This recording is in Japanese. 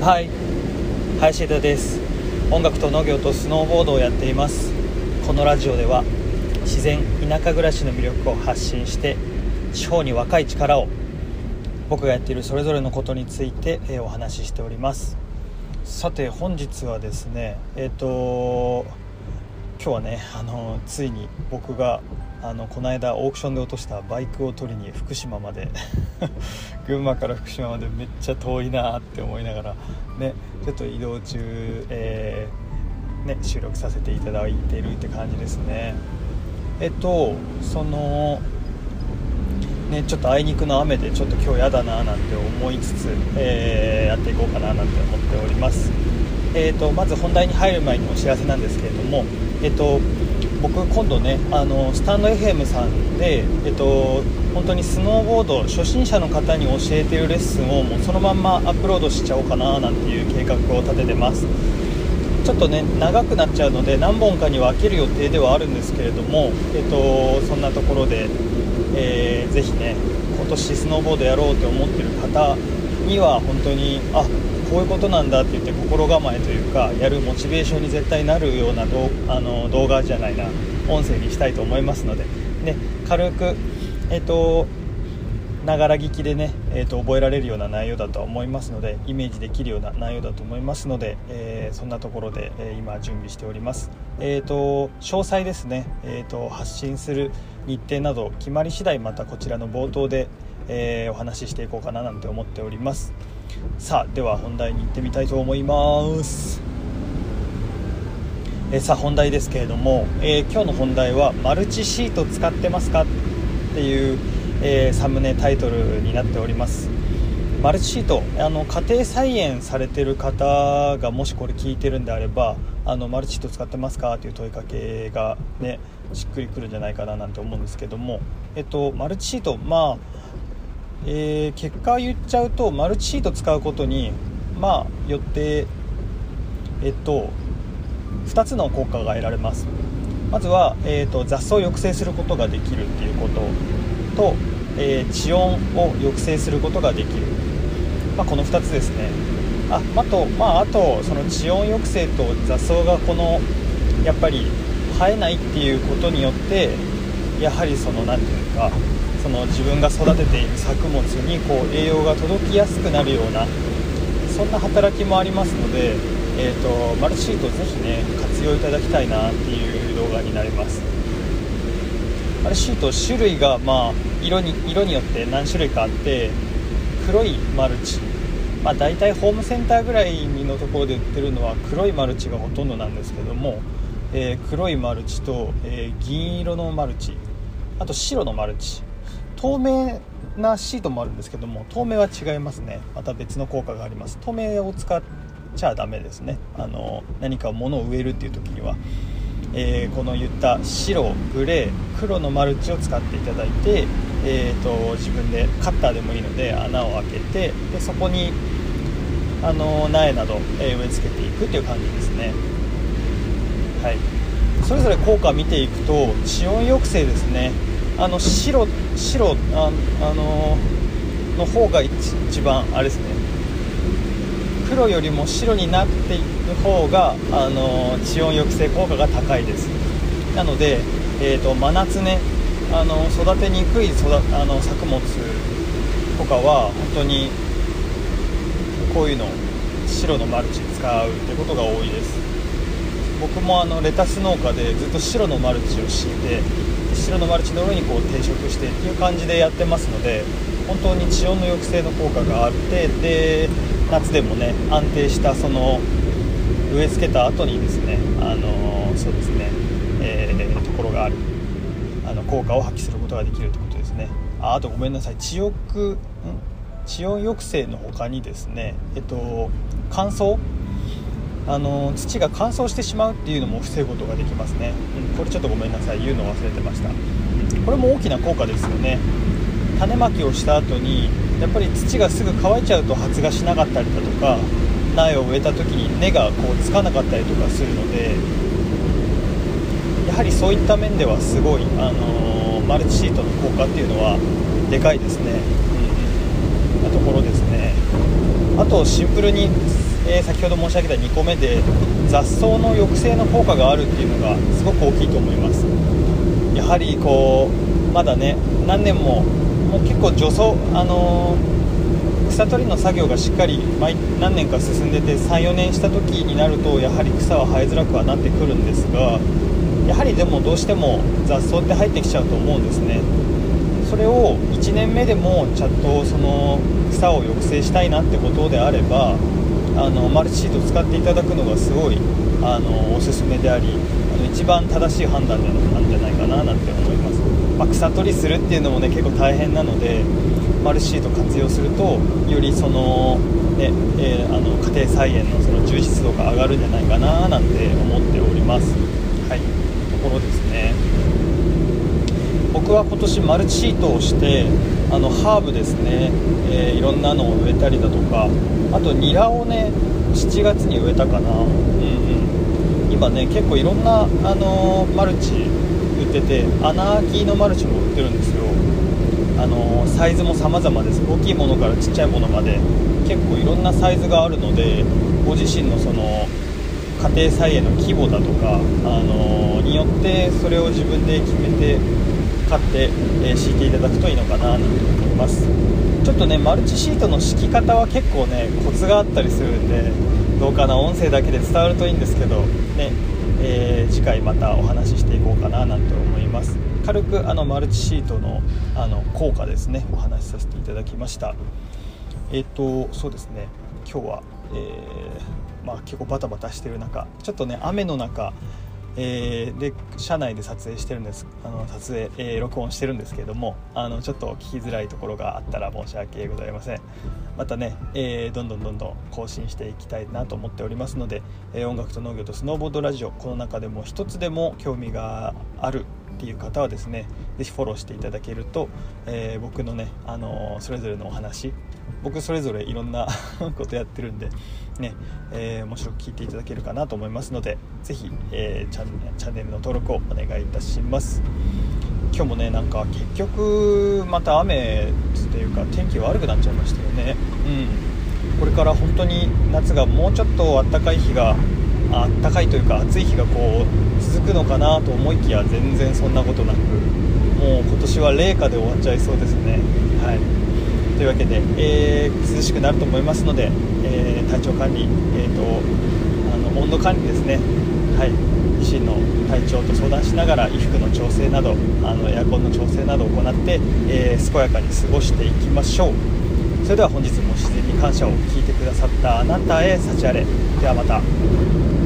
はい。林枝です。音楽と農業とスノーボードをやっています。このラジオでは自然田舎暮らしの魅力を発信して地方に若い力を僕がやっているそれぞれのことについて、えお話ししております。さて本日はですねえっ、ー、と今日はねあのついに僕があのこの間オークションで落としたバイクを取りに福島まで。群馬から福島までめっちゃ遠いなって思いながら。ねちょっと移動中、えー、ね、収録させていただいているって感じですね。えっとそのねちょっとあいにくの雨でちょっと今日やだななんて思いつつ、えー、やっていこうかななんて思っております。えーと、まず本題に入る前にお知らせなんですけれども、えーと僕今度ねあのスタンド FM さんで、えっと、本当にスノーボード初心者の方に教えてるレッスンをもうそのまんまアップロードしちゃおうかななんていう計画を立ててます。ちょっとね長くなっちゃうので何本かに分ける予定ではあるんですけれども、えっと、そんなところで、えー、ぜひね今年スノーボードやろうと思ってる方には本当にあこういうことなんだって言って心構えというかやるモチベーションに絶対なるような動あの動画じゃないな音声にしたいと思いますので、ね、軽く、えっ、とながら聞きでね、えーと、覚えられるような内容だとは思いますのでイメージできるような内容だと思いますので、えー、そんなところで、えー、今準備しております、えーと、詳細ですね、えーと発信する日程など決まり次第またこちらの冒頭で、えー、お話ししていこうかななんて思っております。さあでは本題に行ってみたいと思います。えさあ本題ですけれども、えー、今日の本題はマルチシート使ってますか？っていう、えー、サムネタイトルになっております。マルチシートあの家庭菜園されてる方がもしこれ聞いてるんであればあのマルチシート使ってますか？という問いかけがねしっくりくるんじゃないかななんて思うんですけども。えっとマルチシートまあえー、結果言っちゃうとマルチシート使うことにまあよってえっと2つの効果が得られます。まずは、えーと、雑草を抑制することができるっていうことと、えー、地温を抑制することができる、まあ、この2つですね。ああと,、まあ、あとその地温抑制と雑草がこのやっぱり生えないっていうことによってやはりその何て言うかその自分が育てている作物にこう栄養が届きやすくなるようなそんな働きもありますので、えーと、マルチシートぜひね活用いただきたいなっていう動画になります。マルチシート種類がまあ色に色によって何種類かあって黒いマルチまあ、大体ホームセンターぐらいのところで売ってるのは黒いマルチがほとんどなんですけども、えー、黒いマルチと、えー、銀色のマルチあと白のマルチ。透明なシートもあるんですけども透明は違いますね。また別の効果があります。透明を使っちゃダメですね。あの何か物を植えるっていう時には、えー、この言った白グレー黒のマルチを使っていただいて、えーと、自分でカッターでもいいので穴を開けてでそこにあの苗など、え植え付けていくっていう感じですね。はい。それぞれ効果を見ていくと地温抑制ですね。あの白白ああのの方が一番あれですね。黒よりも白になっていく方があの地温抑制効果が高いです。なので、えーと、真夏ねあの育てにくい育あの作物とかは本当にこういうの白のマルチ使うってことが多いです。僕もあのレタス農家でずっと白のマルチを敷いて白のマルチの上にこう定食してっていう感じでやってますので本当に地温の抑制の効果があってで夏でもね安定したその植え付けた後にですねあのそうですね、えー、ところがある。あの効果を発揮することができるということですね。ああとごめんなさい。地温地温抑制の他にですねえっと乾燥？あの土が乾燥してしまうっていうのも防ぐことができますね、うん、これちょっとごめんなさい。言うの忘れてました。これも大きな効果ですよね。種まきをした後にやっぱり土がすぐ乾いちゃうと発芽しなかったりだとか苗を植えた時に根がこうつかなかったりとかするのでやはりそういった面ではすごい、あのー、マルチシートの効果っていうのはでかいですね、うんなところですね。あとシンプルに、えー、先ほど申し上げた2個目で雑草の抑制の効果があるっていうのがすごく大きいと思います。やはりこうまだね何年ももう結構除草あのー、草取りの作業がしっかり毎何年か進んでて34年した時になるとやはり草は生えづらくはなってくるんですがやはりでもどうしても雑草って入ってきちゃうと思うんですね。それを1年目でもちゃんとその草を抑制したいなってことであればあのマルチシート使っていただくのがすごいあのおすすめでありあの一番正しい判断なんじゃないかななんて思います、まあ、草取りするっていうのもね結構大変なのでマルチシート活用するとよりその、ねえー、あの家庭菜園のその充実度が上がるんじゃないかななんて思っております。はい。ところですね。僕は今年マルチシートをしてあのハーブですね、えー、いろんなのを植えたりだとかあとニラをね7月に植えたかな、うんうん、今ね結構いろんな、あのー、マルチ売ってて穴あきのマルチも売ってるんですよ。あの、サイズも様々です。大きいものからちっちゃいものまで。結構いろんなサイズがあるのでご自身のその家庭菜園の規模だとか、あのによってそれを自分で決めて買って、えー、敷いていただくといいのかななんて思います。ちょっとねマルチシートの敷き方は結構ねコツがあったりするんでどうかな音声だけで伝わるといいんですけどね、えー、次回またお話ししていこうかななんて思います。軽くあのマルチシートのあの効果ですねお話しさせていただきました。えっ、ー、とそうですね。今日は、えー、まあ、結構バタバタしてる中ちょっとね雨の中えー、で車内で撮影してるんです。あの撮影、えー、録音してるんですけれどもあのちょっと聞きづらいところがあったら申し訳ございません。またね、えー、どんどんどんどん更新していきたいなと思っておりますので、え音楽と農業とスノーボードラジオこの中でも一つでも興味があるっていう方はですね是非フォローしていただけると、え僕のね、あのそれぞれのお話僕それぞれいろんな ことやってるんでね、えー、面白く聞いていただけるかなと思いますので是非、えー、チャンネルの登録をお願いいたします。今日もねなんか結局また雨っていうか天気悪くなっちゃいましたよね。うん。これから本当に夏がもうちょっと暖かい日があったかいというか暑い日がこう続くのかなと思いきや全然そんなことなくもう今年は冷夏で終わっちゃいそうですね。はい。というわけで、えー、涼しくなると思いますので、えー、体調管理、えーと、あの温度管理ですね、はい、自身の体調と相談しながら衣服の調整などあのエアコンの調整などを行って、えー、健やかに過ごしていきましょう。それでは本日も自然に感謝を聞いてくださったあなたへ幸あれ。ではまた。